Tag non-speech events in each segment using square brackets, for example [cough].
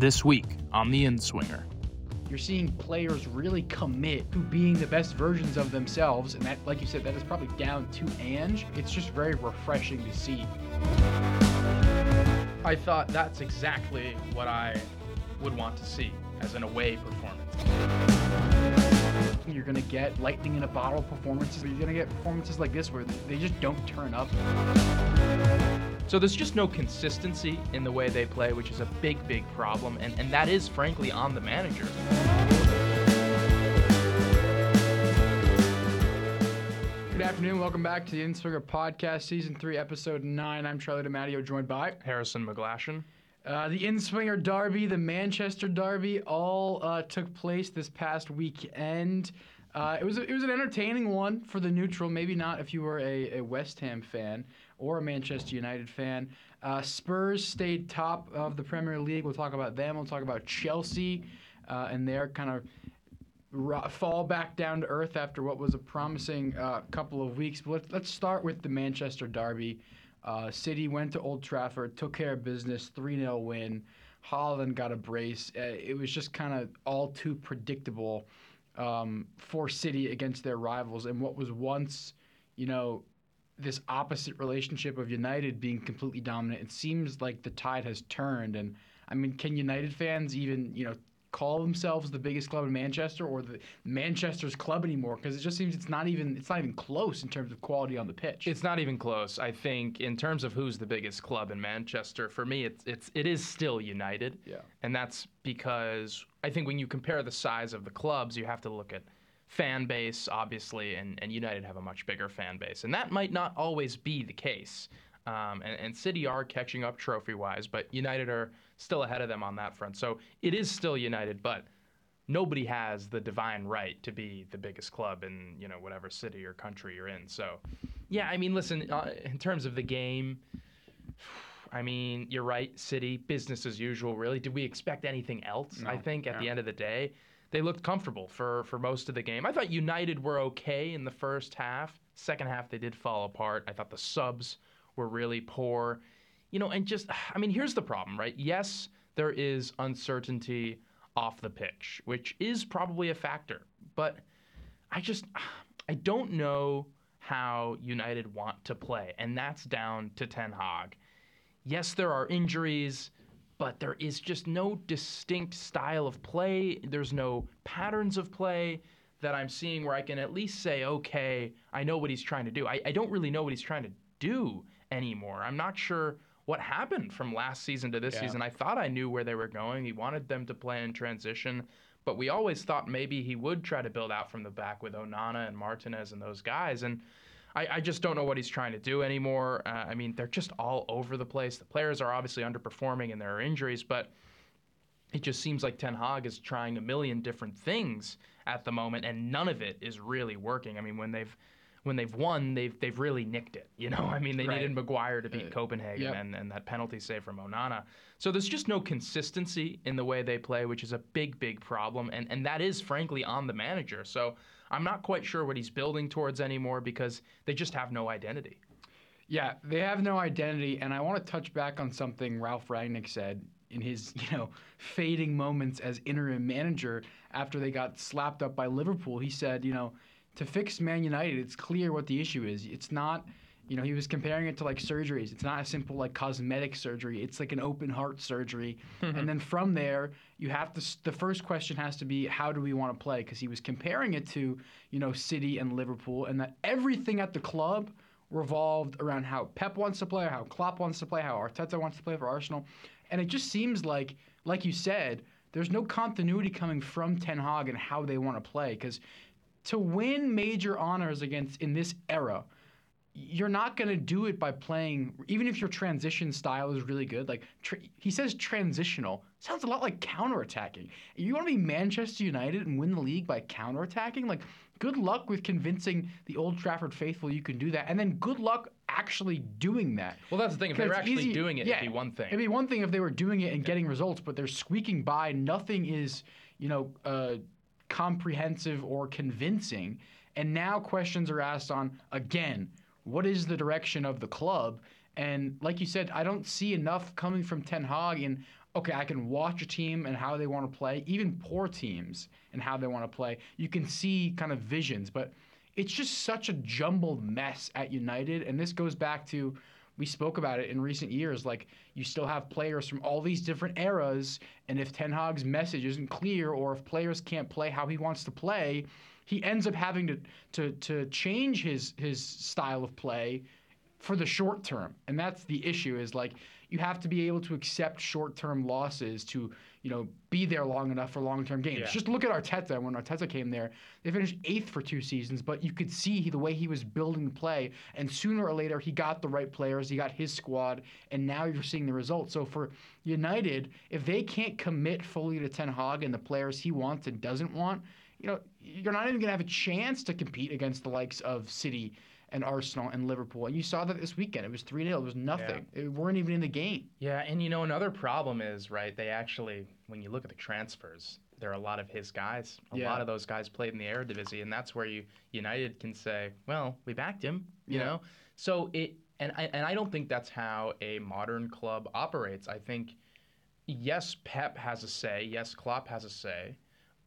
this week on The Inswinger. You're seeing players really commit to being the best versions of themselves, and that, like you said, that is probably down to Ange. It's just very refreshing to see. I thought that's exactly what I would want to see as an away performance. You're gonna get lightning in a bottle performances, but you're gonna get performances like this where they just don't turn up. So there's just no consistency in the way they play, which is a big, big problem, and, and that is frankly on the manager. Good afternoon, welcome back to the Inswinger Podcast, Season 3, Episode 9. I'm Charlie DiMatteo, joined by Harrison McGlashan. Uh, the Inswinger Derby, the Manchester Derby, all uh, took place this past weekend. Uh, it was a, it was an entertaining one for the neutral. Maybe not if you were a, a West Ham fan or a Manchester United fan. Uh, Spurs stayed top of the Premier League. We'll talk about them. We'll talk about Chelsea uh, and their kind of fall back down to earth after what was a promising uh, couple of weeks. But let's, let's start with the Manchester Derby. Uh, City went to Old Trafford, took care of business, 3 0 win. Haaland got a brace. Uh, it was just kind of all too predictable um, for City against their rivals. And what was once, you know, this opposite relationship of United being completely dominant, it seems like the tide has turned. And I mean, can United fans even, you know, call themselves the biggest club in Manchester or the Manchester's club anymore because it just seems it's not even it's not even close in terms of quality on the pitch. It's not even close. I think in terms of who's the biggest club in Manchester, for me, it's it's it is still United. Yeah. And that's because I think when you compare the size of the clubs, you have to look at fan base, obviously, and, and United have a much bigger fan base. And that might not always be the case. Um, and, and City are catching up trophy wise, but United are still ahead of them on that front. So it is still United, but nobody has the divine right to be the biggest club in you know whatever city or country you're in. So yeah, I mean, listen, uh, in terms of the game. I mean, you're right. City, business as usual. Really, did we expect anything else? No, I think at no. the end of the day, they looked comfortable for for most of the game. I thought United were okay in the first half. Second half, they did fall apart. I thought the subs were really poor. You know, and just I mean, here's the problem, right? Yes, there is uncertainty off the pitch, which is probably a factor, but I just I don't know how United want to play, and that's down to Ten Hag. Yes, there are injuries, but there is just no distinct style of play. There's no patterns of play that I'm seeing where I can at least say, okay, I know what he's trying to do. I, I don't really know what he's trying to do anymore. I'm not sure what happened from last season to this Yeah. season. I thought I knew where they were going. He wanted them to play in transition, but we always thought maybe he would try to build out from the back with Onana and Martinez and those guys. And I, I just don't know what he's trying to do anymore. Uh, I mean, they're just all over the place. The players are obviously underperforming and there are injuries, but it just seems like Ten Hag is trying a million different things at the moment, and none of it is really working. I mean, when they've when they've won, they've they've really nicked it. You know, [laughs] I mean, they Right. needed Maguire to beat Uh, Copenhagen yep. and, and that penalty save from Onana. So there's just no consistency in the way they play, which is a big, big problem, and and that is frankly on the manager. So I'm not quite sure what he's building towards anymore because they just have no identity. Yeah, they have no identity, and I want to touch back on something Ralf Rangnick said in his, you know, fading moments as interim manager after they got slapped up by Liverpool. He said, you know, to fix Man United, it's clear what the issue is. It's not, you know, he was comparing it to like surgeries. It's not a simple like cosmetic surgery. It's like an open heart surgery, mm-hmm. and then from there, you have to. The first question has to be, how do we want to play? Because he was comparing it to, you know, City and Liverpool, and that everything at the club revolved around how Pep wants to play, how Klopp wants to play, how Arteta wants to play for Arsenal. And it just seems like, like you said, there's no continuity coming from Ten Hag and how they want to play. Because to win major honors against in this era, you're not going to do it by playing, even if your transition style is really good. Like tr- he says, transitional sounds a lot like counterattacking. You want to be Manchester United and win the league by counterattacking? Like, good luck with convincing the Old Trafford faithful you can do that, and then good luck actually doing that. Well, that's the thing. If they were actually easy- doing it, yeah, it'd be one thing. It'd be one thing if they were doing it and getting results, but they're squeaking by. Nothing is, you know, uh, comprehensive or convincing. And now questions are asked on again, what is the direction of the club? And like you said, I don't see enough coming from Ten Hag. And okay, I can watch a team and how they want to play, even poor teams and how they want to play. You can see kind of visions, but it's just such a jumbled mess at United. And this goes back to we spoke about it in recent years. Like you still have players from all these different eras, and if Ten Hag's message isn't clear, or if players can't play how he wants to play, he ends up having to to to change his his style of play for the short term. And that's the issue is like you have to be able to accept short-term losses to, you know, be there long enough for long-term gains. Yeah. Just look at Arteta when Arteta came there. They finished 8th for two seasons, but you could see the way he was building the play and sooner or later he got the right players, he got his squad, and now you're seeing the results. So for United, if they can't commit fully to Ten Hag and the players he wants and doesn't want, you know, you're not even going to have a chance to compete against the likes of City and Arsenal and Liverpool. And you saw that this weekend. It was 3 0. It was nothing. It weren't even in the game. Yeah, and you know another problem is right. They actually, when you look at the transfers, there are a lot of his guys. A Yeah. lot of those guys played in the Eredivisie, and that's where you United can say, well, we backed him. You Yeah. know, so it and I and I don't think that's how a modern club operates. I think yes, Pep has a say. Yes, Klopp has a say.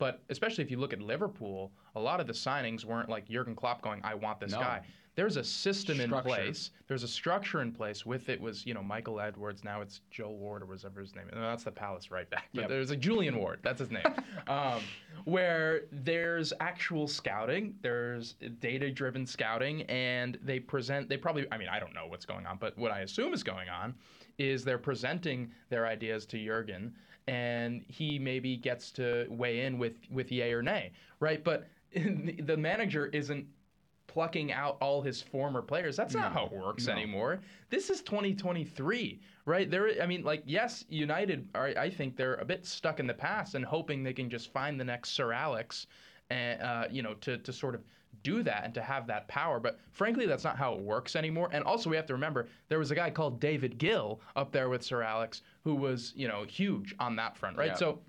But especially if you look at Liverpool, a lot of the signings weren't like Jurgen Klopp going, "I want this No. guy." There's a system in place. There's a structure in place. With it was, you know, Michael Edwards. Now it's Joel Ward or whatever his name is. No, that's the Palace right back. But Yep. there's a Julian Ward. That's his name. [laughs] um, where there's actual scouting. There's data-driven scouting, and they present. They probably. I mean, I don't know what's going on, but what I assume is going on is they're presenting their ideas to Jurgen, and he maybe gets to weigh in with with yay or nay, right? But [laughs] the manager isn't plucking out all his former players. That's not No, how it works no. anymore. This is 2023, right? There, I mean, like, yes, United are. I think they're a bit stuck in the past and hoping they can just find the next Sir Alex, and uh, you know, to to sort of do that and to have that power. But frankly, that's not how it works anymore. And also, we have to remember there was a guy called David Gill up there with Sir Alex who was, you know, huge on that front, right? Yeah. So,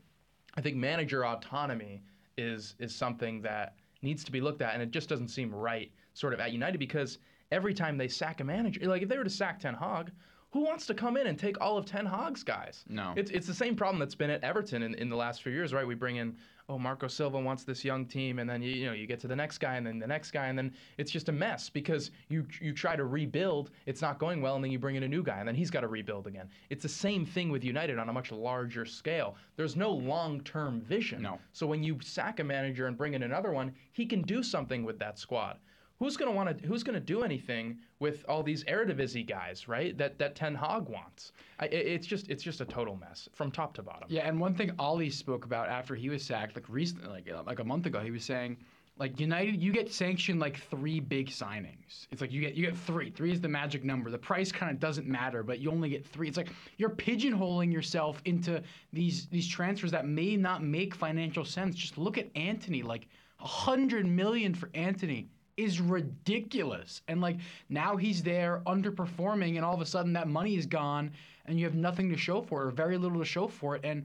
I think manager autonomy is is something that needs to be looked at, and it just doesn't seem right, sort of at United, because every time they sack a manager, like if they were to sack Ten Hag, who wants to come in and take all of Ten Hag's guys? No. It's it's the same problem that's been at Everton in, in the last few years, right? We bring in oh Marco Silva wants this young team, and then you you know you get to the next guy, and then the next guy, and then it's just a mess because you you try to rebuild, it's not going well, and then you bring in a new guy, and then he's got to rebuild again. It's the same thing with United on a much larger scale. There's no long term vision. No. So when you sack a manager and bring in another one, he can do something with that squad. Who's gonna want to? Who's gonna do anything with all these Eredivisie guys, right? That that Ten Hag wants. I, it- it's just it's just a total mess from top to bottom. Yeah, and one thing Ollie spoke about after he was sacked, like recently, like like a month ago, he was saying, like United, you get sanctioned like three big signings. It's like you get you get three. Three is the magic number. The price kind of doesn't matter, but you only get three. It's like you're pigeonholing yourself into these these transfers that may not make financial sense. Just look at Antony, like a hundred million for Antony is ridiculous. And like now he's there underperforming, and all of a sudden that money is gone, and you have nothing to show for it, or very little to show for it. And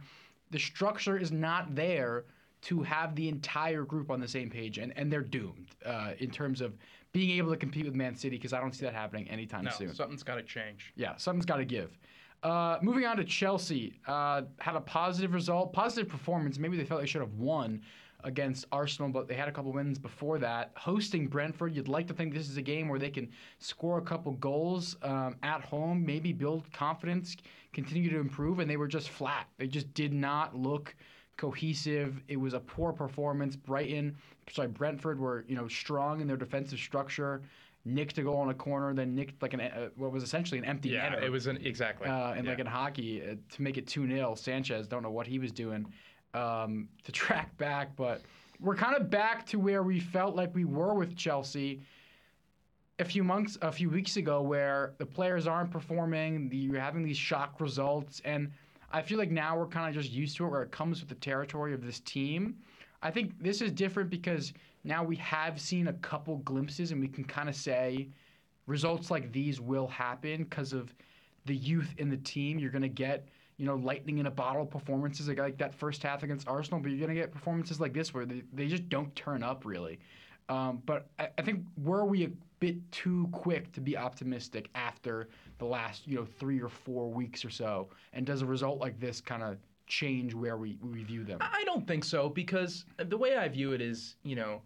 the structure is not there to have the entire group on the same page, and, and they're doomed uh, in terms of being able to compete with Man City because I don't see that happening anytime No, soon. something's got to change. Yeah, something's got to give. Uh, moving on to Chelsea, uh, had a positive result, positive performance. Maybe they felt they should have won against Arsenal, but they had a couple wins before that. Hosting Brentford, you'd like to think this is a game where they can score a couple goals um, at home, maybe build confidence, continue to improve, and they were just flat. They just did not look cohesive. It was a poor performance. Brighton, sorry, Brentford were you know strong in their defensive structure. Nicked a goal on a corner, then nicked like an uh, what was essentially an empty Yeah, netter it was an exactly. uh, and yeah. like in hockey uh, to make it 2-0 sanchez don't know what he was doing um, [laughs] to track back but we're kind of back to where we felt like we were with chelsea a few months a few weeks ago where the players aren't performing the, you're having these shock results and i feel like now we're kind of just used to it where it comes with the territory of this team i think this is different because now we have seen a couple glimpses and we can kind of say results like these will happen because of the youth in the team. You're going to get, you know, lightning in a bottle performances like, like that first half against Arsenal, but you're going to get performances like this where they, they just don't turn up really. Um, but I, I think were we a bit too quick to be optimistic after the last you know three or four weeks or so? And does a result like this kind of change where we, we view them? I don't think so because the way I view it is, you know,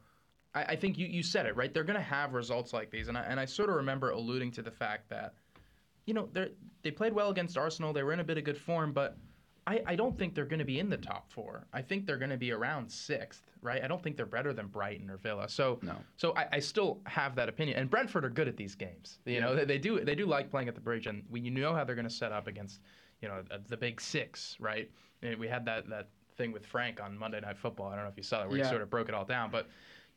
I, I think you, you said it right. They're going to have results like these, and I, and I sort of remember alluding to the fact that, you know, they they played well against Arsenal. They were in a bit of good form, but I, I don't think they're going to be in the top four. I think they're going to be around sixth, right? I don't think they're better than Brighton or Villa. So No. so I, I still have that opinion. And Brentford are good at these games. You know, they, they do they do like playing at the bridge, and we, you know how they're going to set up against, you know, the, the big six, right? And we had that that thing with Frank on Monday Night Football. I don't know if you saw that, where Yeah. he sort of broke it all down. But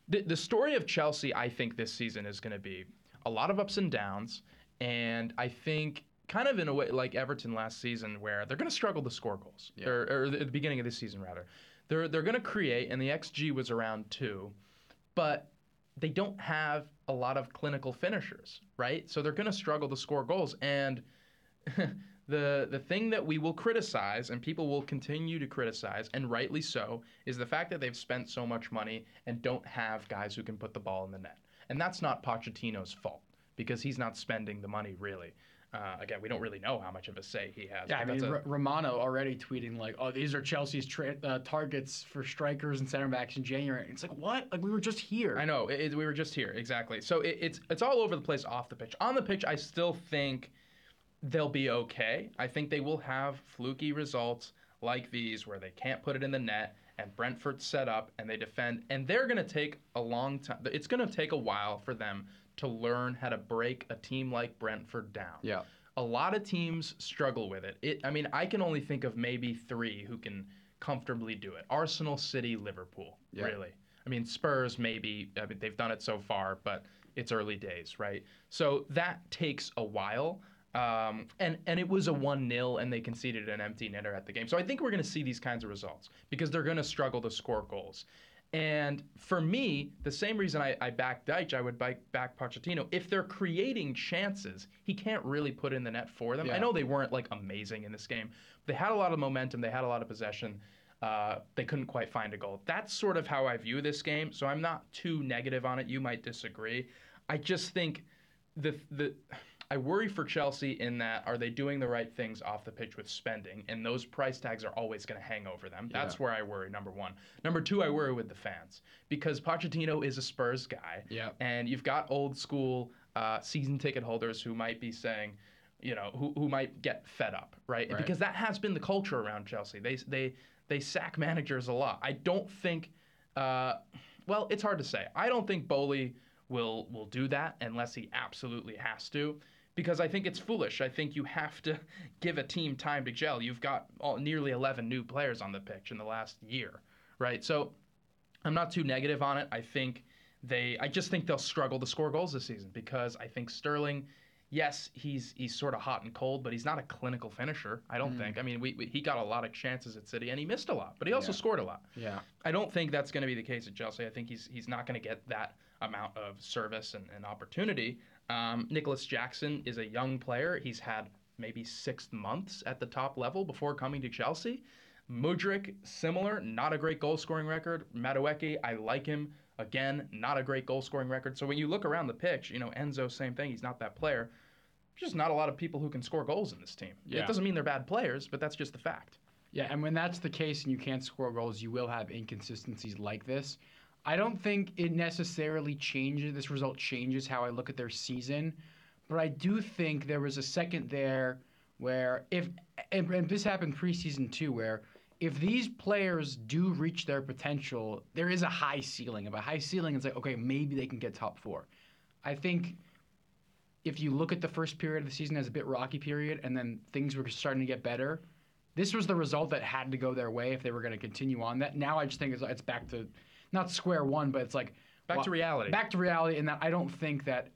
the the story of Chelsea, I think this season is going to be a lot of ups and downs, and I think kind of in a way like Everton last season, where they're going to struggle to score goals, Yeah. or, or the beginning of this season rather. They're they're going to create, and the xG was around two, but they don't have a lot of clinical finishers, right? So they're going to struggle to score goals, and [laughs] the the thing that we will criticize and people will continue to criticize and rightly so is the fact that they've spent so much money and don't have guys who can put the ball in the net. And that's not Pochettino's fault because he's not spending the money really. Uh, again, we don't really know how much of a say he has. Yeah, I mean, a- R- Romano already tweeting like, "Oh, these are Chelsea's tra- uh, targets for strikers and center backs in January." It's like, what? Like we were just here. I know. It, it- we were just here, exactly. So it, it's it's all over the place off the pitch. On the pitch, I still think they'll be okay. I think they will have fluky results like these where they can't put it in the net and Brentford set up and they defend and they're going to take a long time. It's going to take a while for them to learn how to break a team like Brentford down. Yeah. A lot of teams struggle with it. It I mean, I can only think of maybe 3 who can comfortably do it. Arsenal, City, Liverpool. Yeah. Really. I mean, Spurs maybe. I mean, they've done it so far, but it's early days, right? So that takes a while. Um, and and it was a one 0 and they conceded an empty netter at the game. So I think we're going to see these kinds of results because they're going to struggle to score goals. And for me, the same reason I, I back Dyche, I would back, back Pochettino. If they're creating chances, he can't really put in the net for them. I know they weren't like amazing in this game. They had a lot of momentum. They had a lot of possession. Uh, they couldn't quite find a goal. That's sort of how I view this game. So I'm not too negative on it. You might disagree. I just think the the I worry for Chelsea in that are they doing the right things off the pitch with spending, and those price tags are always going to hang over them. That's Yeah. where I worry. Number one. Number two, I worry with the fans because Pochettino is a Spurs guy, Yeah. and you've got old school uh, season ticket holders who might be saying, you know, who, who might get fed up, right? Right. Because that has been the culture around Chelsea. They they they sack managers a lot. I don't think. Uh, well, it's hard to say. I don't think Boehly will will do that unless he absolutely has to, because I think it's foolish. I think you have to [laughs] give a team time to gel. You've got all, nearly 11 new players on the pitch in the last year, right? So I'm not too negative on it. I think they. I just think they'll struggle to score goals this season because I think Sterling. Yes, he's he's sort of hot and cold, but he's not a clinical finisher. I don't hmm. think. I mean, we, we, he got a lot of chances at City, and he missed a lot, but he also Yeah. scored a lot. Yeah. I don't think that's going to be the case at Chelsea. I think he's he's not going to get that amount of service and, and opportunity. Um, Nicolas Jackson is a young player. He's had maybe six months at the top level before coming to Chelsea. Mudryk, similar, not a great goal scoring record. Madueke, I like him. Again, not a great goal scoring record. So when you look around the pitch, you know, Enzo, same thing. He's not that player. Just not a lot of people who can score goals in this team. Yeah. It doesn't mean they're bad players, but that's just the fact. Yeah, and when that's the case and you can't score goals, you will have inconsistencies like this. I don't think it necessarily changes, this result changes how I look at their season, but I do think there was a second there where if, and, and this happened preseason too, where if these players do reach their potential, there is a high ceiling. Of a high ceiling, it's like, okay, maybe they can get top four. I think if you look at the first period of the season as a bit rocky period and then things were starting to get better, this was the result that had to go their way if they were going to continue on that. Now I just think it's, it's back to not square one, but it's like Back well, to reality. Back to reality, in that I don't think that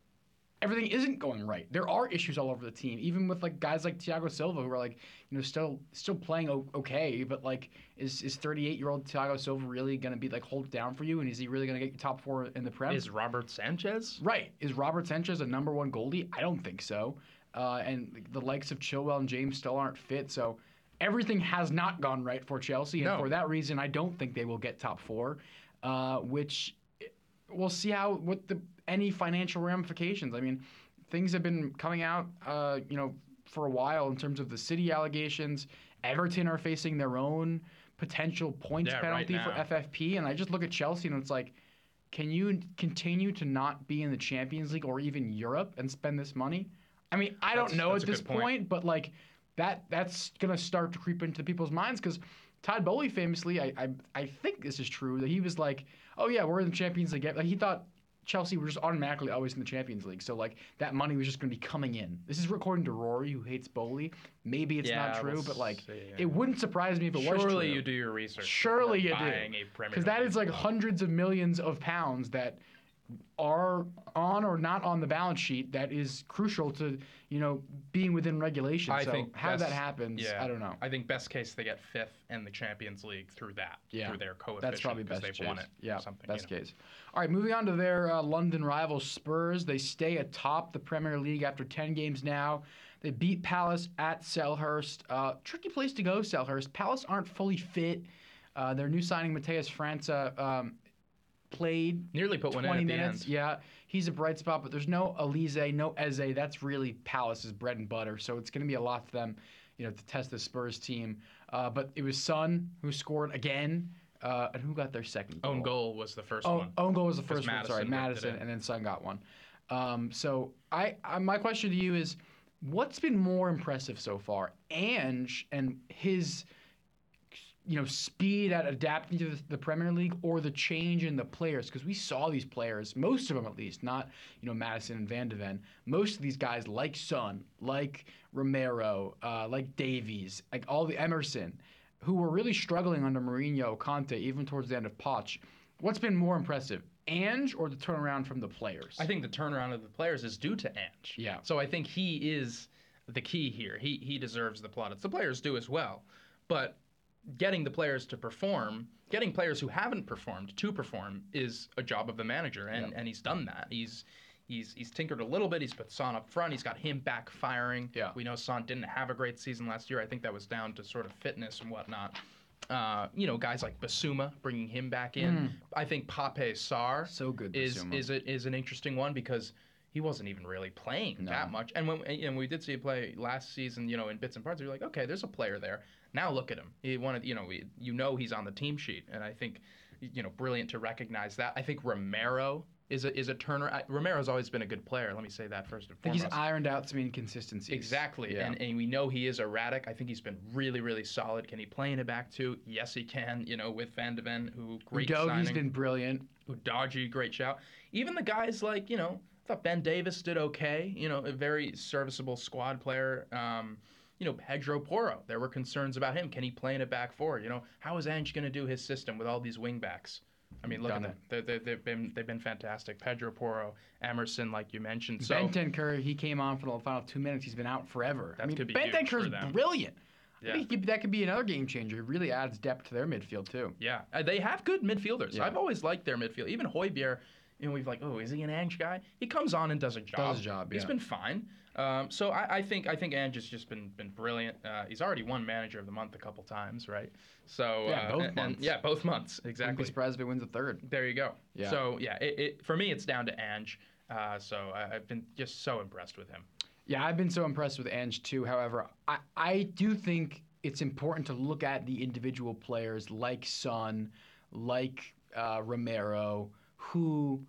everything isn't going right. There are issues all over the team, even with like guys like Thiago Silva who are like you know still still playing okay, but like is is 38 year old Thiago Silva really going to be like hold down for you, and is he really going to get you top four in the Prem? Is Robert Sanchez? Right. Is Robert Sanchez a number one goalie? I don't think so. Uh, and the likes of Chilwell and James still aren't fit. So everything has not gone right for Chelsea. And No. for that reason, I don't think they will get top four, uh, which we'll see how what the any financial ramifications. I mean, things have been coming out, uh, you know, for a while in terms of the city allegations. Everton are facing their own potential points Yeah, right penalty for. FFP, and I just look at Chelsea and it's like, can you continue to not be in the Champions League or even Europe and spend this money? I mean, I don't know at this point. point, but like that that's gonna start to creep into people's minds because Todd Boehly famously, I, I I think this is true that he was like, oh yeah, we're in the Champions League. Like he thought Chelsea were just automatically always in the Champions League, so like that money was just gonna be coming in. This is according to Rory, who hates Boehly. Maybe it's Yeah, not true, we'll but like see, it wouldn't surprise me if it was true. Surely you do your research. Surely you do. Because that is like hundreds of millions of pounds that are on or not on the balance sheet that is crucial to, you know, being within regulation. I so think how that happens, yeah. I don't know. I think best case they get fifth in the Champions League through that, Yeah, through their coefficient. That's probably best they've won case. it. Yeah, or something, best you know. case. All right, moving on to their uh, London rival Spurs. They stay atop the Premier League after 10 games now. They beat Palace at Selhurst. Uh, tricky place to go, Selhurst. Palace aren't fully fit. Uh, their new signing, Matheus França, um, played Nearly put one in 20 at the minutes. end. Yeah, he's a bright spot, but there's no Olise, no Eze. That's really Palace's bread and butter. So it's going to be a lot for them, you know, to test the Spurs team. Uh, but it was Sun who scored again, uh, and who got their second goal? Own goal was the first Oh, one. own goal was the first one. Sorry, Maddison whipped it Maddison, in. and then Sun got one. Um, so I, I, my question to you is, what's been more impressive so far, Ange and his, you know, speed at adapting to the, Premier League, or the change in the players? Because we saw these players, most of them at least, not you know Maddison and Van de Ven. Most of these guys, like Son, like Romero, uh, like Davies, like all the Emerson, who were really struggling under Mourinho, Conte, even towards the end of Poch. What's been more impressive, Ange or the turnaround from the players? I think the turnaround of the players is due to Ange. Yeah. So I think he is the key here. He he deserves the plaudits. The players do as well, but getting the players to perform, getting players who haven't performed to perform, is a job of the manager, and and he's done that. He's He's, he's tinkered a little bit. He's put Son up front. He's got him back firing. Yeah. We know Son didn't have a great season last year. I think that was down to sort of fitness and whatnot. Uh, you know, guys like Bissouma bringing him back in. I think Pape Sarr so good. is Bissouma. is a, is an interesting one because he wasn't even really playing No. that much. And when and we did see him play last season, you know, in bits and parts, you're like, okay, there's a player there. Now look at him. He wanted, you know, we, you know, he's on the team sheet, and I think, you know, brilliant to recognize that. I think Romero is a is a turner. I, Romero's always been a good player. Let me say that first and I think foremost. he's ironed out some inconsistencies. Exactly, Yeah. and and we know he is erratic. I think he's been really, really solid. Can he play in a back two? Yes, he can. You know, with Van de Ven, who great signing. He's been brilliant. Udogie, great shout. Even the guys like, you know, I thought Ben Davies did okay. You know, a very serviceable squad player. Um, you know, Pedro Porro. There were concerns about him. Can he play in a back four? You know, how is Ange going to do his system with all these wing backs? I mean, look Done at them. They're, they're, they've been they've been fantastic. Pedro Porro, Emerson, like you mentioned. So Bentancur, he came on for the final two minutes. He's been out forever. I That mean, could be for them. brilliant. I Yeah. think that could be another game changer. It really adds depth to their midfield too. Yeah, uh, they have good midfielders. Yeah. I've always liked their midfield. Even Højbjerg, you know, we've like, oh, is he an Ange guy? He comes on and does a job. Does a job, He's yeah. been fine. Um, so I, I think I think Ange has just been been brilliant. Uh, he's already won Manager of the Month a couple times, right? So Yeah, uh, both and- and- months. yeah, both months Wouldn't be exactly. surprised if he wins a third. There you go. Yeah. So yeah, it, it, for me, it's down to Ange. Uh, so I, I've been just so impressed with him. Yeah, I've been so impressed with Ange too. However, I, I do think it's important to look at the individual players like Son, like uh, Romero, who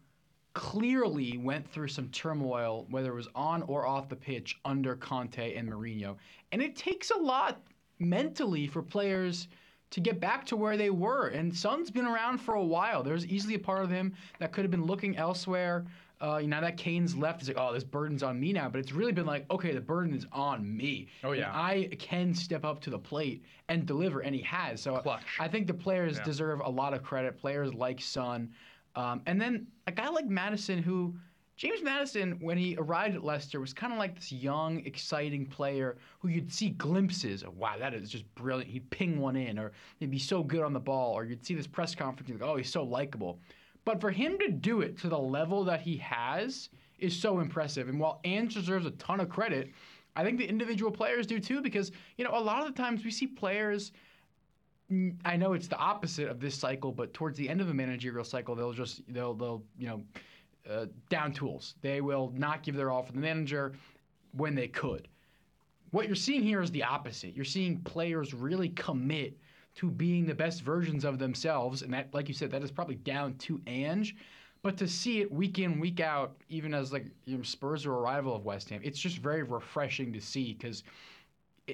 clearly went through some turmoil, whether it was on or off the pitch, under Conte and Mourinho. And it takes a lot mentally for players to get back to where they were. And Son's been around for a while. There's easily a part of him that could have been looking elsewhere. Uh, you know, now that Kane's left, it's like, oh, this burden's on me now. But it's really been like, okay, the burden is on me. Oh, And yeah. I can step up to the plate and deliver, and he has. So Clutch. I think the players Yeah. deserve a lot of credit. Players like Son, um, and then a guy like Maddison, who James Maddison, when he arrived at Leicester, was kind of like this young, exciting player who you'd see glimpses of. Wow, that is just brilliant. He'd ping one in, or he'd be so good on the ball, or you'd see this press conference, and you'd oh, he's so likable. But for him to do it to the level that he has is so impressive. And while Ange deserves a ton of credit, I think the individual players do too, because you know a lot of the times we see players. I know it's the opposite of this cycle, but towards the end of a managerial cycle, they'll just they'll they'll you know uh, down tools. They will not give their all for the manager when they could. What you're seeing here is the opposite. You're seeing players really commit to being the best versions of themselves, and that, like you said, that is probably down to Ange. But to see it week in, week out, even as like you know, Spurs are a rival of West Ham, it's just very refreshing to see because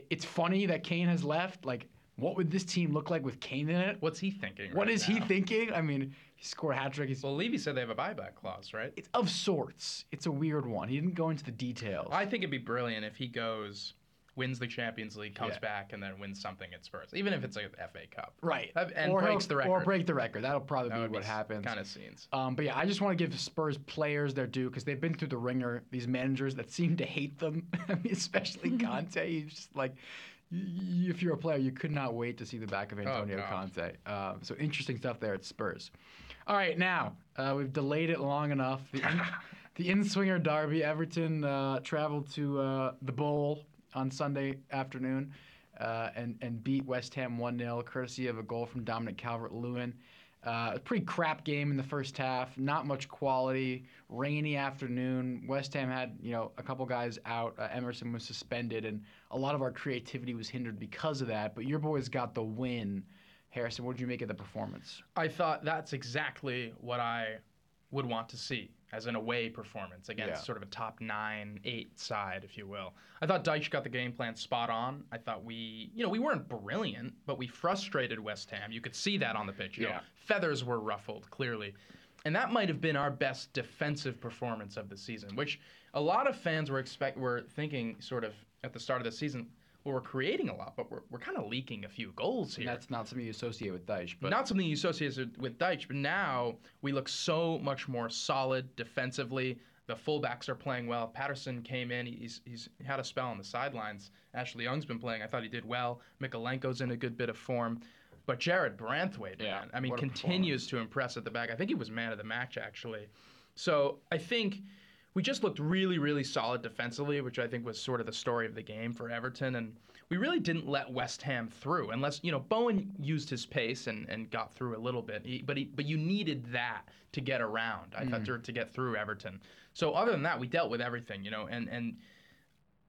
it's funny that Kane has left. Like, what would this team look like with Kane in it? What's he thinking? What right is he thinking? I mean, he scored a hat trick. He's Well, Levy said they have a buyback clause, right? it's of sorts. It's a weird one. He didn't go into the details. I think it'd be brilliant if he goes, wins the Champions League, comes Yeah. back, and then wins something at Spurs, even if it's like a FA Cup. right. And or breaks the Or record. break the record. That'll probably That be what happens. Kind of scenes. Um, but yeah, I just want to give Spurs players their due because they've been through the ringer. These managers that seem to hate them, I [laughs] mean, especially [laughs] Conte. He's just like, if you're a player, you could not wait to see the back of Antonio Oh, Conte. Um, so interesting stuff there at Spurs. All right, now uh, we've delayed it long enough. The, in, [laughs] the in-swinger derby. Everton uh, traveled to uh, the Bowl on Sunday afternoon. Uh, and, and beat West Ham 1 0, courtesy of a goal from Dominic Calvert Lewin. Uh, a pretty crap game in the first half. Not much quality. Rainy afternoon. West Ham had you know a couple guys out. Uh, Emerson was suspended, and a lot of our creativity was hindered because of that. But your boys got the win. Harrison, what did you make of the performance? I thought that's exactly what I would want to see as an away performance against Yeah. sort of a top nine, eight side, if you will. I thought Dyche got the game plan spot on. I thought we, you know, we weren't brilliant, but we frustrated West Ham. You could see that on the pitch. You know, Yeah. feathers were ruffled, clearly. And that might have been our best defensive performance of the season, which a lot of fans were expect were thinking sort of at the start of the season, well, we're creating a lot, but we're, we're kind of leaking a few goals And here. that's not something you associate with Dyche, but Not something you associate with- with Dyche, but now we look so much more solid defensively. The fullbacks are playing well. Patterson came in. He's, he's had a spell on the sidelines. Ashley Young's been playing. I thought he did well. Mykolenko's in a good bit of form. But Jared Branthwaite, Yeah, man, I mean, continues to impress at the back. I think he was man of the match, actually. So I think we just looked really, really solid defensively, which I think was sort of the story of the game for Everton. And we really didn't let West Ham through, unless you know Bowen used his pace and, and got through a little bit. He, but he, but you needed that to get around. I thought mm. to, to get through Everton. So other than that, we dealt with everything, you know. And and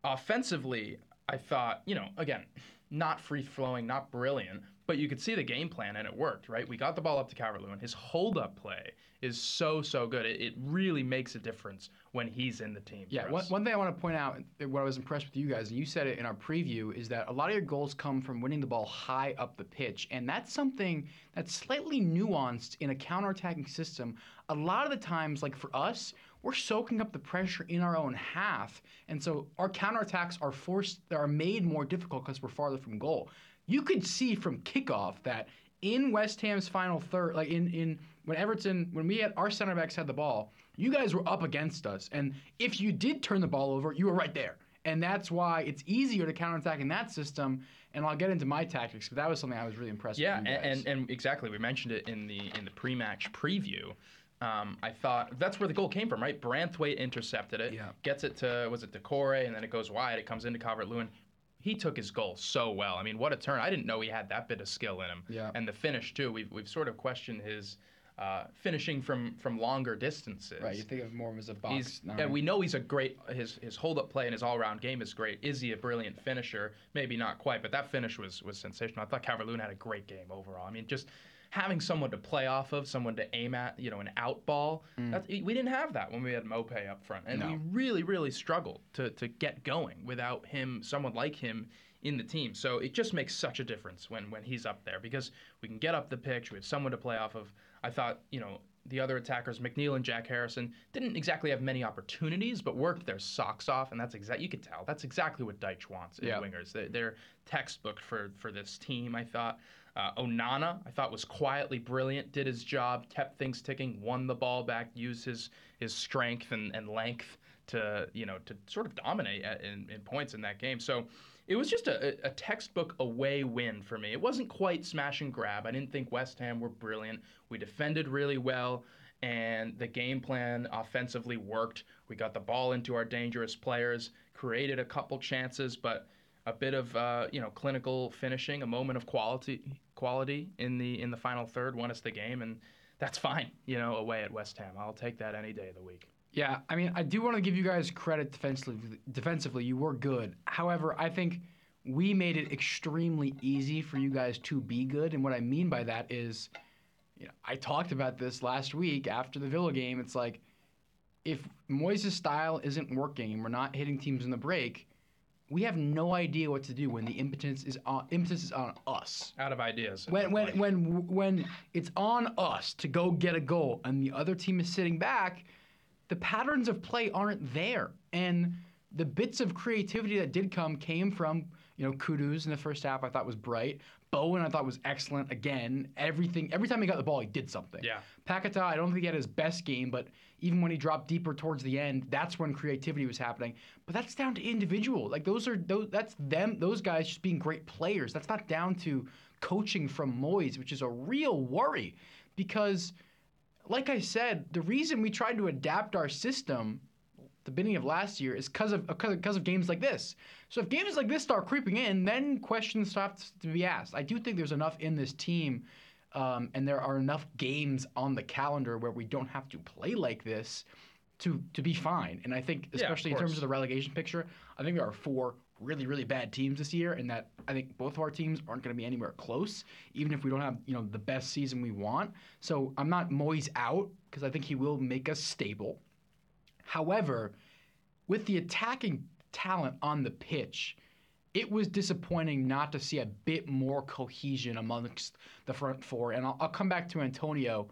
offensively, I thought, you know, again, not free flowing, not brilliant, but you could see the game plan and it worked, right? We got the ball up to Calvert Lewin. His hold up play is so, so good. It, it really makes a difference when he's in the team. Yeah, one, one thing I want to point out, what I was impressed with you guys, and you said it in our preview, is that a lot of your goals come from winning the ball high up the pitch. And that's something that's slightly nuanced in a counterattacking system. A lot of the times, like for us, we're soaking up the pressure in our own half. And so our counterattacks are forced, are made more difficult because we're farther from goal. You could see from kickoff that in West Ham's final third, like in, in when Everton, when we had our center backs had the ball, you guys were up against us. And if you did turn the ball over, you were right there. And that's why it's easier to counterattack in that system. And I'll get into my tactics, but that was something I was really impressed Yeah, with. and and exactly. We mentioned it in the in the pre-match preview. Um, I thought that's where the goal came from, right? Branthwaite intercepted it, Yeah. gets it to was it Doucouré, and then it goes wide. It comes into Calvert Lewin. He took his goal so well. I mean, what a turn! I didn't know he had that bit of skill in him. Yeah. And the finish too. We've we've sort of questioned his uh, finishing from from longer distances. right, you think of more as a box. Yeah, we know he's a great. His his hold up play and his all round game is great. Is he a brilliant finisher? Maybe not quite, but that finish was was sensational. I thought Calvert Lewin had a great game overall. I mean, just having someone to play off of, someone to aim at, you know, an out ball. That's, we didn't have that when we had Maupay up front, and Mm. No. we really really struggled to to get going without him, someone like him. In the team, so it just makes such a difference when when he's up there because we can get up the pitch. We have someone to play off of. I thought, you know, the other attackers, McNeil and Jack Harrison, didn't exactly have many opportunities, but worked their socks off, and that's exactly you could tell that's exactly what Dyche wants in Yeah. wingers. They're, they're textbook for for this team. I thought uh, Onana, I thought was quietly brilliant, did his job, kept things ticking, won the ball back, used his his strength and, and length to you know to sort of dominate at, in, in points in that game. So it was just a, a textbook away win for me. It wasn't quite smash and grab. I didn't think West Ham were brilliant. We defended really well, and the game plan offensively worked. We got the ball into our dangerous players, created a couple chances, but a bit of uh, you know clinical finishing, a moment of quality quality in the in the final third won us the game, and that's fine. You know, away at West Ham, I'll take that any day of the week. Yeah, I mean, I do want to give you guys credit defensively. Defensively, you were good. However, I think we made it extremely easy for you guys to be good, and what I mean by that is, you know, I talked about this last week after the Villa game. It's like if Moyes' style isn't working and we're not hitting teams in the break, we have no idea what to do when the impotence is on impetus is on us. Out of ideas. it When when when when it's on us to go get a goal and the other team is sitting back, the patterns of play aren't there. And the bits of creativity that did come came from, you know, Kudus in the first half I thought was bright. Bowen I thought was excellent again. Everything every time he got the ball he did something. Yeah. Paquetá, I don't think he had his best game, but even when he dropped deeper towards the end, that's when creativity was happening. But that's down to individual. Like those are those that's them those guys just being great players. That's not down to coaching from Moyes, which is a real worry because like I said, the reason we tried to adapt our system the beginning of last year is because of because of games like this. So if games like this start creeping in, then questions have to be asked. I do think there's enough in this team, um, and there are enough games on the calendar where we don't have to play like this to to be fine. And I think, especially in terms of the relegation picture, I think there are four really really bad teams this year, and that I think both of our teams aren't going to be anywhere close, even if we don't have you know the best season we want. So I'm not Moyes out because I think he will make us stable. However, with the attacking talent on the pitch, it was disappointing not to see a bit more cohesion amongst the front four. And I'll, I'll come back to Antonio.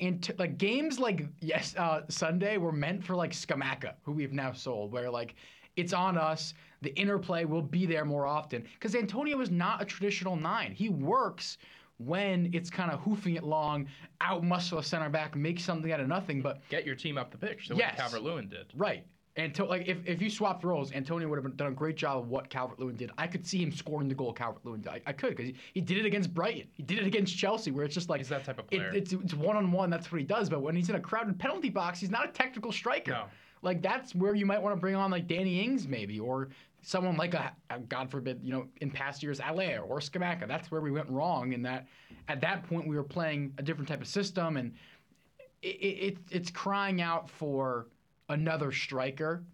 And t- like games like yes uh, Sunday were meant for like Scamacca, who we've now sold, where like it's on us. The interplay will be there more often because Antonio is not a traditional nine. He works when it's kind of hoofing it long, out muscle a center back, make something out of nothing. But Get your team up the pitch the Yes. way Calvert Lewin did. Right. And to, like if, if you swapped roles, Antonio would have done a great job of what Calvert Lewin did. I could see him scoring the goal Calvert Lewin did. I, I could because he, he did it against Brighton. He did it against Chelsea, where it's just like He's that type of it- player. it's it's one on one. That's what he does. But when he's in a crowded penalty box, he's not a technical striker. No. Like that's where you might want to bring on like Danny Ings maybe, or someone like a, a God forbid, you know, in past years Haller or Scamacca. That's where we went wrong. In that at that point we were playing a different type of system, and it, it it's crying out for another striker,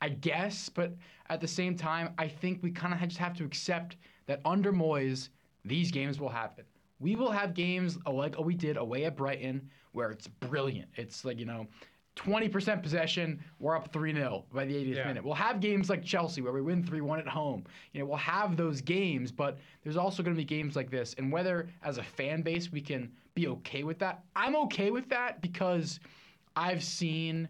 I guess. But at the same time, I think we kind of just have to accept that under Moyes, these games will happen. We will have games uh, like we did away at Brighton where it's brilliant. It's like, you know, 20% possession, we're up 3 0 by the 80th Yeah. minute. We'll have games like Chelsea where we win 3 1 at home. You know, we'll have those games, but there's also going to be games like this. And whether as a fan base we can be okay with that, I'm okay with that because I've seen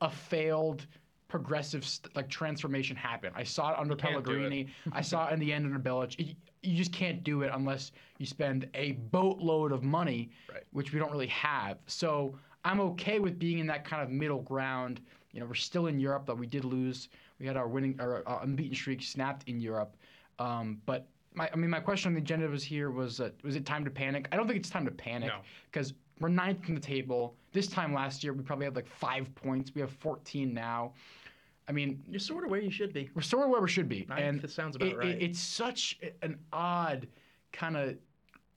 a failed progressive st- like transformation happen. I saw it under can't it. [laughs] I saw it in the end under Bilić. You- You just can't do it unless you spend a boatload of money, Right. which we don't really have. So I'm okay with being in that kind of middle ground. You know, we're still in Europe, though we did lose. We had our winning, our uh, unbeaten streak snapped in Europe. Um, but my, I mean, my question on the agenda was here was, uh, was it time to panic? I don't think it's time to panic No. because we're ninth in the table. This time last year, we probably had like five points. We have 14 now. I mean, You're sort of where you should be. we're sort of where we should be. Ninth, and that sounds about it- it- right. it's such an odd kind of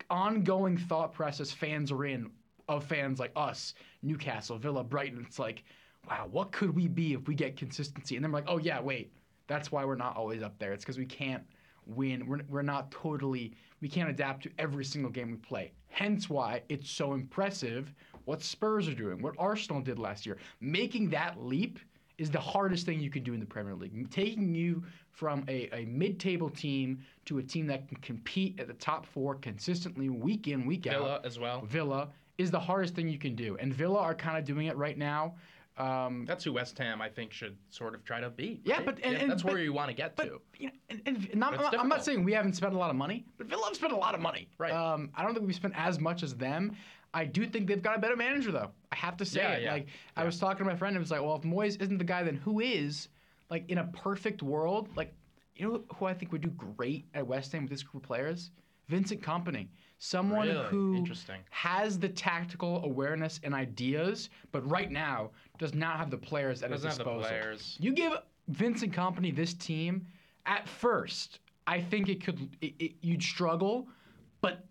ongoing thought process fans are in of fans like us, Newcastle, Villa, Brighton. It's like, wow, what could we be if we get consistency? And then we're like, oh yeah, wait, that's why we're not always up there. It's because we can't win. We're, we're not totally, we can't adapt to every single game we play. Hence why it's so impressive what Spurs are doing, what Arsenal did last year. Making that leap is the hardest thing you can do in the Premier League. Taking you from a, a mid-table team to a team that can compete at the top four consistently week in, week out. Villa as well. Villa is the hardest thing you can do, and Villa are kind of doing it right now. Um, That's who West Ham, I think, should sort of try to be. Yeah, but- and- and- that's but- where you want to get but to. you know, and, and not, I'm, not- I'm not saying we haven't spent a lot of money, but Villa have spent a lot of money. Right. Um, I don't think we've spent as much as them. I do think they've got a better manager, though. I have to say Yeah, it. yeah, Like I was talking to my friend, and it was like, well, if Moyes isn't the guy, then who is? Like in a perfect world, like you know who I think would do great at West Ham with this group of players? Vincent Kompany, someone Really? who Interesting. has the tactical awareness and ideas, but right now does not have the players at Doesn't his have the disposal. players. You give Vincent Kompany this team at first, I think it could it, it, you'd struggle, but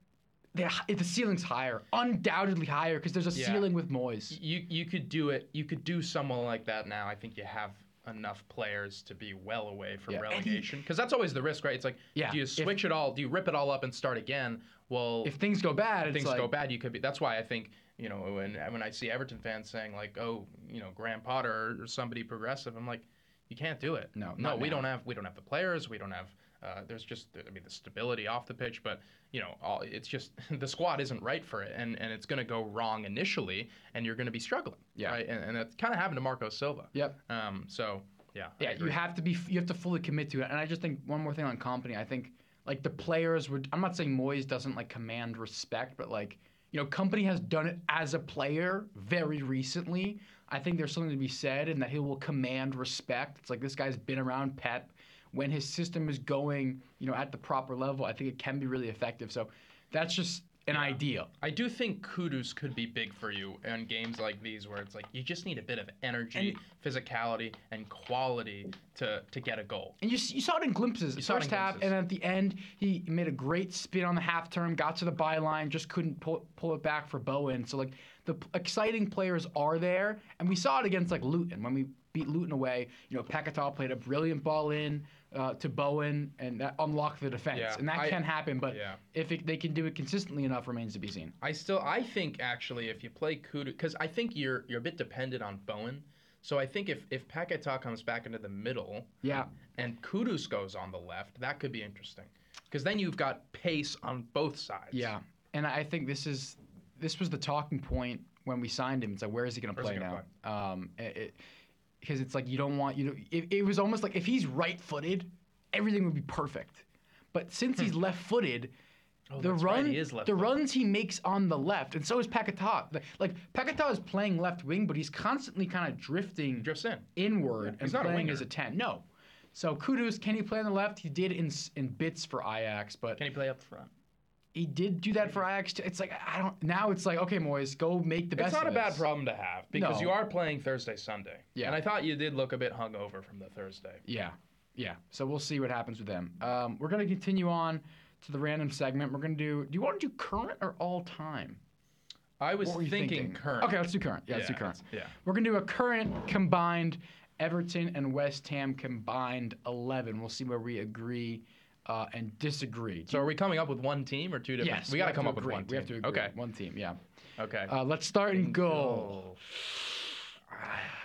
they're the ceiling's higher, undoubtedly higher, because there's a Yeah. ceiling with Moyes. You you could do it. You could do someone like that now. I think you have enough players to be well away from Yeah, relegation because that's always the risk, right? It's like, Yeah, do you if- switch it all? Do you rip it all up and start again? Well, If things go bad, if things like, go bad, you could be. That's why I think you know when when I see Everton fans saying like, oh, you know, Graham Potter or somebody progressive, I'm like, you can't do it. No, no, we now. don't have we don't have the players. We don't have. Uh, there's just I mean the stability off the pitch, but you know all, it's just [laughs] the squad isn't right for it, and and it's going to go wrong initially, and you're going to be struggling. Yeah. Right, and, and that kind of happened to Marco Silva. Yep. Um. So yeah. Yeah, you have to be. You have to fully commit to it. And I just think one more thing on Kompany. I think like the players would. I'm not saying Moyes doesn't like command respect, but like you know, Kompany has done it as a player very recently. I think there's something to be said, and that he will command respect. It's like this guy's been around Pep. When his system is going, you know, at the proper level, I think it can be really effective. So that's just an idea. I do think Kudus could be big for you in games like these where it's like you just need a bit of energy, physicality, and quality to to get a goal. And you, you saw it in glimpses. in First half, glimpses. and at the end, he made a great spin on the half turn, got to the byline, just couldn't pull, pull it back for Bowen. So, like, the p- exciting players are there. And we saw it against, like, Luton. When we beat Luton away, you know, Paquetá played a brilliant ball in uh, to Bowen, and that unlocked the defense. Yeah, and that I- can happen, but yeah. if it, they can do it consistently enough, remains to be seen. I still I think actually if you play Kudu, because I think you're you're a bit dependent on Bowen. So I think if if Paquetá comes back into the middle Yeah. and Kudus goes on the left, that could be interesting. Because then you've got pace on both sides. Yeah. And I think this is this was the talking point when we signed him. It's like, where is he going to play now? gonna Um, it, it- because it's like you don't want you know it, it was almost like if he's right-footed, everything would be perfect. But since he's hmm. left-footed, Oh, the run right, the runs he makes on the left, and so is Paquetá. Like, like Paquetá is playing left wing, but he's constantly kind of drifting drifts in. inward Yeah, and he's not a playing winger. as a ten. No. So Kudus, can he play on the left? He did in in bits for Ajax, but Can he play up front? He did do that for Ajax. It's like I don't. Now it's like okay, Moyes, go make the best. It's not a bad problem to have because No. you are playing Thursday, Sunday. Yeah. And I thought you did look a bit hungover from the Thursday. Yeah, yeah. So we'll see what happens with them. Um, we're gonna continue on to the random segment. We're gonna do. Do you want to do current or all time? I was What were you thinking, current. Okay, let's do current. Yeah, let's do Yeah, current. Yeah. We're gonna do a current combined Everton and West Ham combined eleven. We'll see where we agree uh, and disagree. So are we coming up with one team or two different? yes, we got to come up agree. with one. We have to agree. Okay. One team. Yeah. Okay. Uh, let's start in goal. [sighs]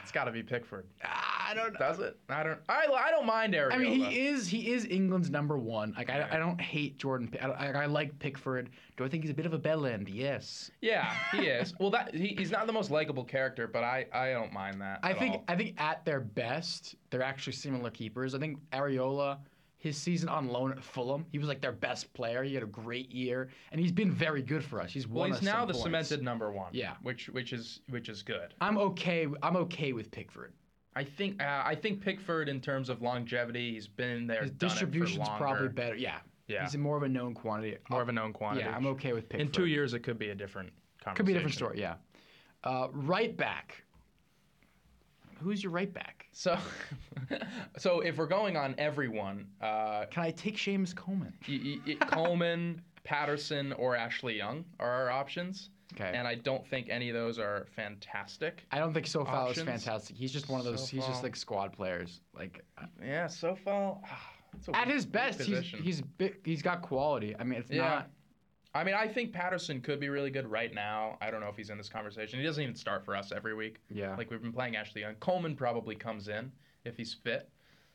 It's got to be Pickford. [sighs] I don't. Does it? I don't. I, I don't mind Areola. I mean, he is he is England's number one. Like I, I don't hate Jordan. I, I, I like Pickford. Do I think he's a bit of a bell end? Yes. Yeah, he is. Well, that he, he's not the most likable character, but I, I don't mind that. I think all. I think at their best, they're actually similar keepers. I think Areola, his season on loan at Fulham, he was like their best player. He had a great year, and he's been very good for us. He's Well, won he's us now the points. cemented number one. Yeah. Which which is which is good. I'm okay. I'm okay with Pickford. I think uh, I think Pickford in terms of longevity, he's been there. His done it for distribution's probably better. Yeah. Yeah. He's more of a known quantity. more of a known quantity. Yeah, I'm okay with Pickford. In two years, it could be a different. Conversation. Could be a different story. Yeah. Uh, right back. Who's your right back? So, [laughs] so if we're going on everyone, uh, Can I take Seamus Coleman? y- y- y- Coleman, Patterson, or Ashley Young are our options. Okay. And I don't think any of those are fantastic. I don't think Coufal is Options? fantastic. He's just one of those. He's just Coufal. like squad players. Like Yeah, so far, at his best, he's he's big, he's got quality. I mean, it's Yeah. not. I mean, I think Patterson could be really good right now. I don't know if he's in this conversation. He doesn't even start for us every week. Yeah. Like we've been playing Ashley Young. Coleman probably comes in if he's fit.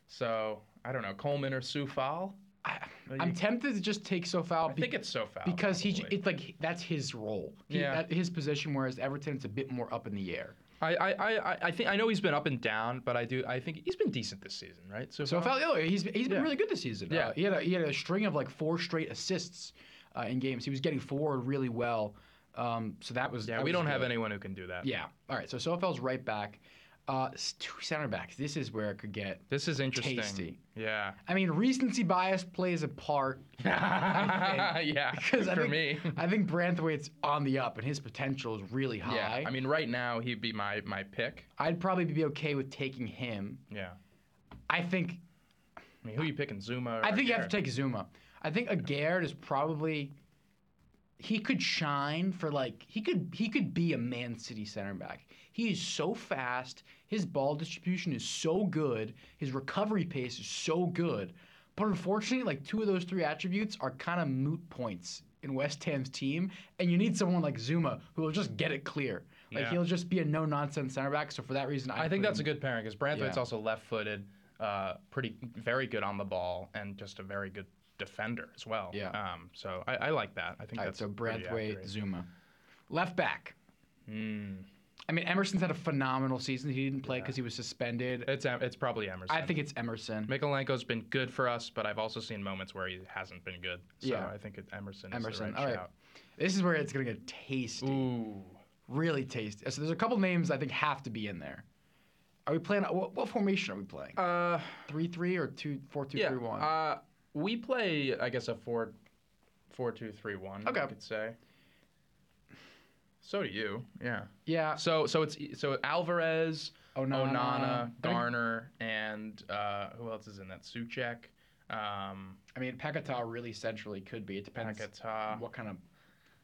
So I don't know, Coleman or Coufal. I, I'm tempted to just take Coufal I be- think it's Coufal because he it's like that's his role. He, Yeah. at his position, whereas Everton, it's a bit more up in the air. I, I, I, I think I know he's been up and down, but I do I think he's been decent this season, right? Coufal. Coufal, oh, he's he's been Yeah. really good this season. Yeah. Uh, he had a, he had a string of like four straight assists uh, in games. He was getting forward really well. Um, so that was Yeah, that we was don't have anyone who can do that. Yeah. All right. So Coufal's right back. Uh, two center backs. This is where it could get. This is interesting. Tasty. Yeah. I mean, recency bias plays a part. [laughs] yeah. Because I for think, me. I think Branthwaite's on the up and his potential is really high. Yeah. I mean, right now he'd be my my pick. I'd probably be okay with taking him. Yeah. I think I mean, who are you picking, Zouma? Or I think you have to take Zouma. I think Aguerd is probably he could shine for like he could he could be a Man City center back. He is so fast. His ball distribution is so good. His recovery pace is so good. But unfortunately, like two of those three attributes are kind of moot points in West Ham's team, and you need someone like Zouma who will just get it clear. Like Yeah. he'll just be a no nonsense center back. So for that reason, I think that's a good pairing because Branthwaite's Yeah. also left-footed, uh, pretty very good on the ball, and just a very good defender as well. Yeah. Um. So I, I like that. I think right, that's so pretty Branthwaite. Zouma, left back. Mm. I mean, Emerson's had a phenomenal season. He didn't play because he was suspended. It's it's probably Emerson. I think it's Emerson. Mykolenko's been good for us, but I've also seen moments where he hasn't been good. So Yeah. I think it, Emerson, Emerson, is the all right right. This is where it's gonna get tasty. Ooh. really tasty. So there's a couple names I think have to be in there. Are we playing? What, what formation are we playing? Uh, Three three or two four two yeah. three one? Uh, we play, I guess, a four, four two three one. Okay. I could say. So do you, yeah. yeah. So so it's so Alvarez, Onana, Onana, think- Garner, and uh, who else is in that? Souček, um, I mean, Paquetá really centrally could be. It depends Paquetá. what kind of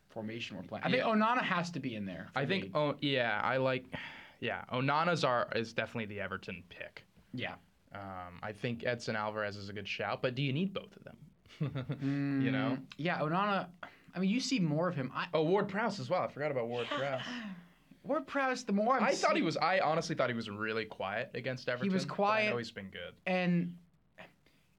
formation we're playing. I think Yeah. Onana has to be in there. I think. me. Oh yeah, I like. Yeah, Onana's our is definitely the Everton pick. yeah. Um, I think Edson Alvarez is a good shout, but do you need both of them? [laughs] You know. Mm, Yeah, Onana. I mean, you see more of him. I, Oh, Ward Prowse as well. I forgot about Ward Prowse. Ward Prowse. The more I'm I thought he was. I honestly thought he was really quiet against Everton. He was but I quiet. know he's been good. and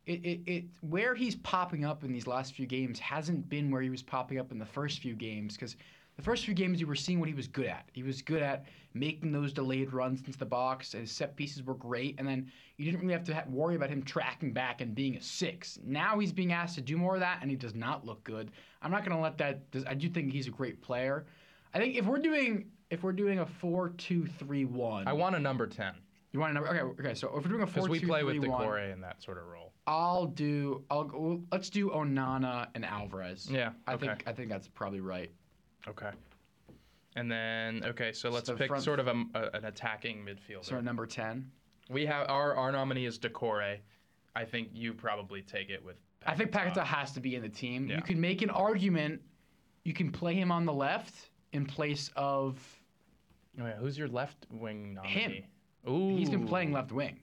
it, it, it where he's popping up in these last few games hasn't been where he was popping up in the first few games because the first few games you were seeing what he was good at. He was good at making those delayed runs into the box. And his set pieces were great, and then you didn't really have to worry about him tracking back and being a six. Now he's being asked to do more of that, and he does not look good. I'm not going to let that. I do think he's a great player. I think if we're doing if we're doing a four two three one, I want a number ten you want a number? Okay, okay. So if we're doing a four because we play with three one, Doucouré in that sort of role. I'll do. I'll go. Let's do Onana and Alvarez. Yeah. I okay. think I think that's probably right. Okay. And then okay, so let's So pick front- sort of a, a- an attacking midfielder. So number ten. we have our our nominee is Doucouré. I think you probably take it with. I think. Paquetá has to be in the team. Yeah. You can make an argument. You can play him on the left in place of. Oh, yeah. Who's your left wing nominee? Him. Ooh. He's been playing left wing.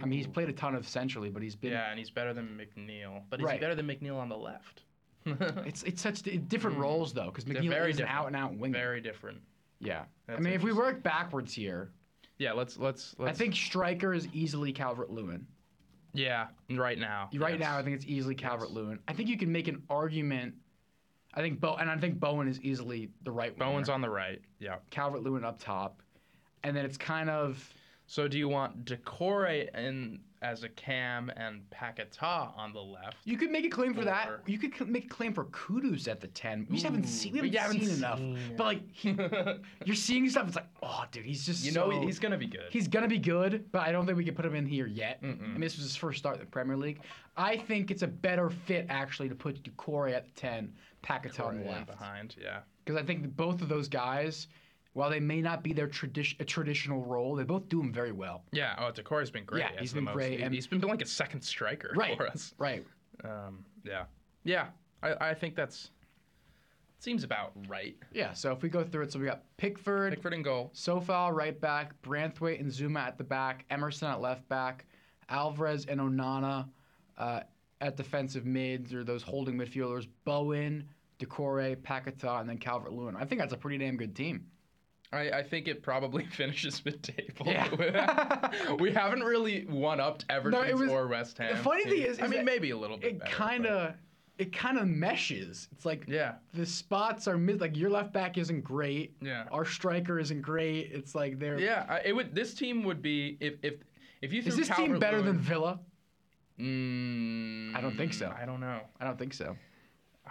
I mean, he's Ooh. played a ton of centrally, but he's been. Yeah, and he's better than McNeil. But is he Right. better than McNeil on the left? [laughs] It's it's such di- different Mm. roles though, because They're McNeil very is an different. out and out winger. Very different. yeah. I That's mean, if we interesting. work backwards here, Yeah, let's let's let's. I think striker is easily Calvert Lewin. Yeah, right now. Right yes. now, I think it's easily Calvert Lewin. I think you can make an argument. I think Bo and I think Bowen is easily the right winger. Bowen's on the right. Yeah. Calvert Lewin up top, and then it's kind of So do you want Doucouré in as a cam and Paquetá on the left? you could make a claim for that. Or- You could make a claim for Kudus at the ten. We just haven't Ooh, seen we we haven't, haven't seen enough. seen But like he, [laughs] you're seeing stuff. It's like oh, dude, he's just you know he's gonna be good. He's gonna be good, but I don't think we can put him in here yet. Mm-mm. I mean, this was his first start in the Premier League. I think it's a better fit actually to put Doucouré at the ten, Paquetá on the left. behind. Yeah. because I think both of those guys, while they may not be their tradi- a traditional role, they both do them very well. Yeah. Oh, Doucouré's been great. Yeah, he's been great, and- He's been like a second striker Right. for us. Right. Um, yeah. Yeah. I, I think that's seems about right. Yeah. So if we go through it, so we got Pickford, Pickford and goal. Coufal right back, Branthwaite and Zouma at the back, Emerson at left back, Alvarez and Onana uh, at defensive mids or those holding midfielders, Bowen, Decore, Paquetá, and then Calvert Lewin. I think that's a pretty damn good team. I, I think it probably [laughs] finishes mid-table. Yeah. [laughs] we haven't really one-upped Everton was- or West Ham. the funny thing is- I mean, maybe a little bit. It kind of, it kind of meshes. It's like Yeah. the spots are mid. Like your left back isn't great. Yeah. Our striker isn't great. It's like they're. Yeah. I, it would. This team would be if if if you Is this team better than Villa? Mm, I don't think so. I don't know. I don't think so.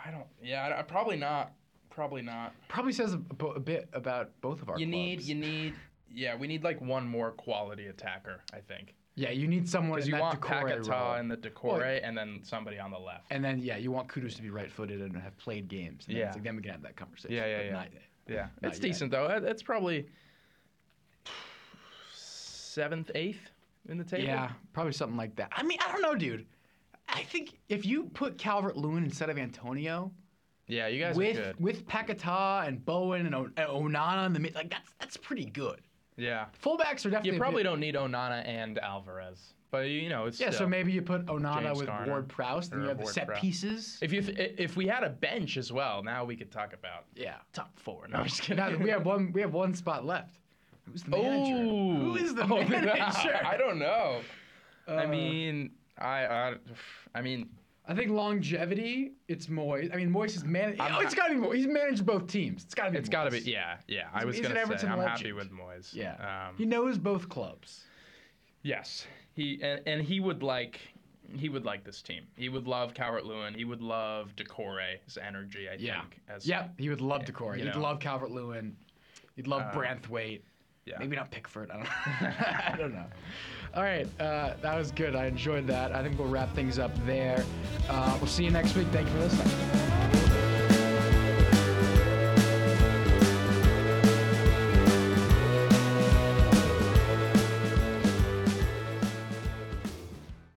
I don't. Yeah. I, I- probably not. Probably not. Probably says a, a bit about both of our You clubs. need. You need. Yeah, we need like one more quality attacker. I think Yeah, you need someone because you want role. And the Doucouré, Well- and then somebody on the left. And then yeah, you want Kudus to be right-footed and have played games. And then, Yeah. it's like, then we can have that conversation. Yeah, yeah, yeah. not- Yeah, Not it's yet. decent though. It's probably seventh, eighth in the table. Yeah, probably something like that. I mean, I don't know, dude. I think if you put Calvert Lewin instead of Antonio, Yeah, you guys with good. with Paquetá and Bowen and, o- and Onana in the mid. Like that's that's pretty good. Yeah. Fullbacks are definitely You probably don't need Onana and Alvarez, but you know it's Yeah, so maybe you put Onana James with Garner Ward Prowse, then you have the Ward set Prowse. pieces. If you th- if we had a bench as well, now we could talk about Yeah. top four. No, I'm just kidding. Now we have one we have one spot left. Who's the manager? Who is the [laughs] Oh, manager? [laughs] I don't know. I Uh, mean, I, I, I mean, I think longevity, it's Moyes. I mean, Moyes has managed. Oh, it's got to be Moyes. He's managed both teams. It's got to be. it's got to be. Yeah, yeah. I He's- was he's gonna say Everton I'm happy with Moyes. Yeah. Um, He knows both clubs. yes. He and, and he would like. He would like this team. He would love Calvert Lewin. He would love Doucouré's energy. I Yeah. think. As, Yep, he would love Decore. He'd know. love Calvert Lewin. He'd love Uh, Branthwaite. Yeah. Maybe not Pickford. I don't know. [laughs] I don't know. All right, uh, that was good. I enjoyed that. I think we'll wrap things up there. Uh, we'll see you next week. Thank you for listening.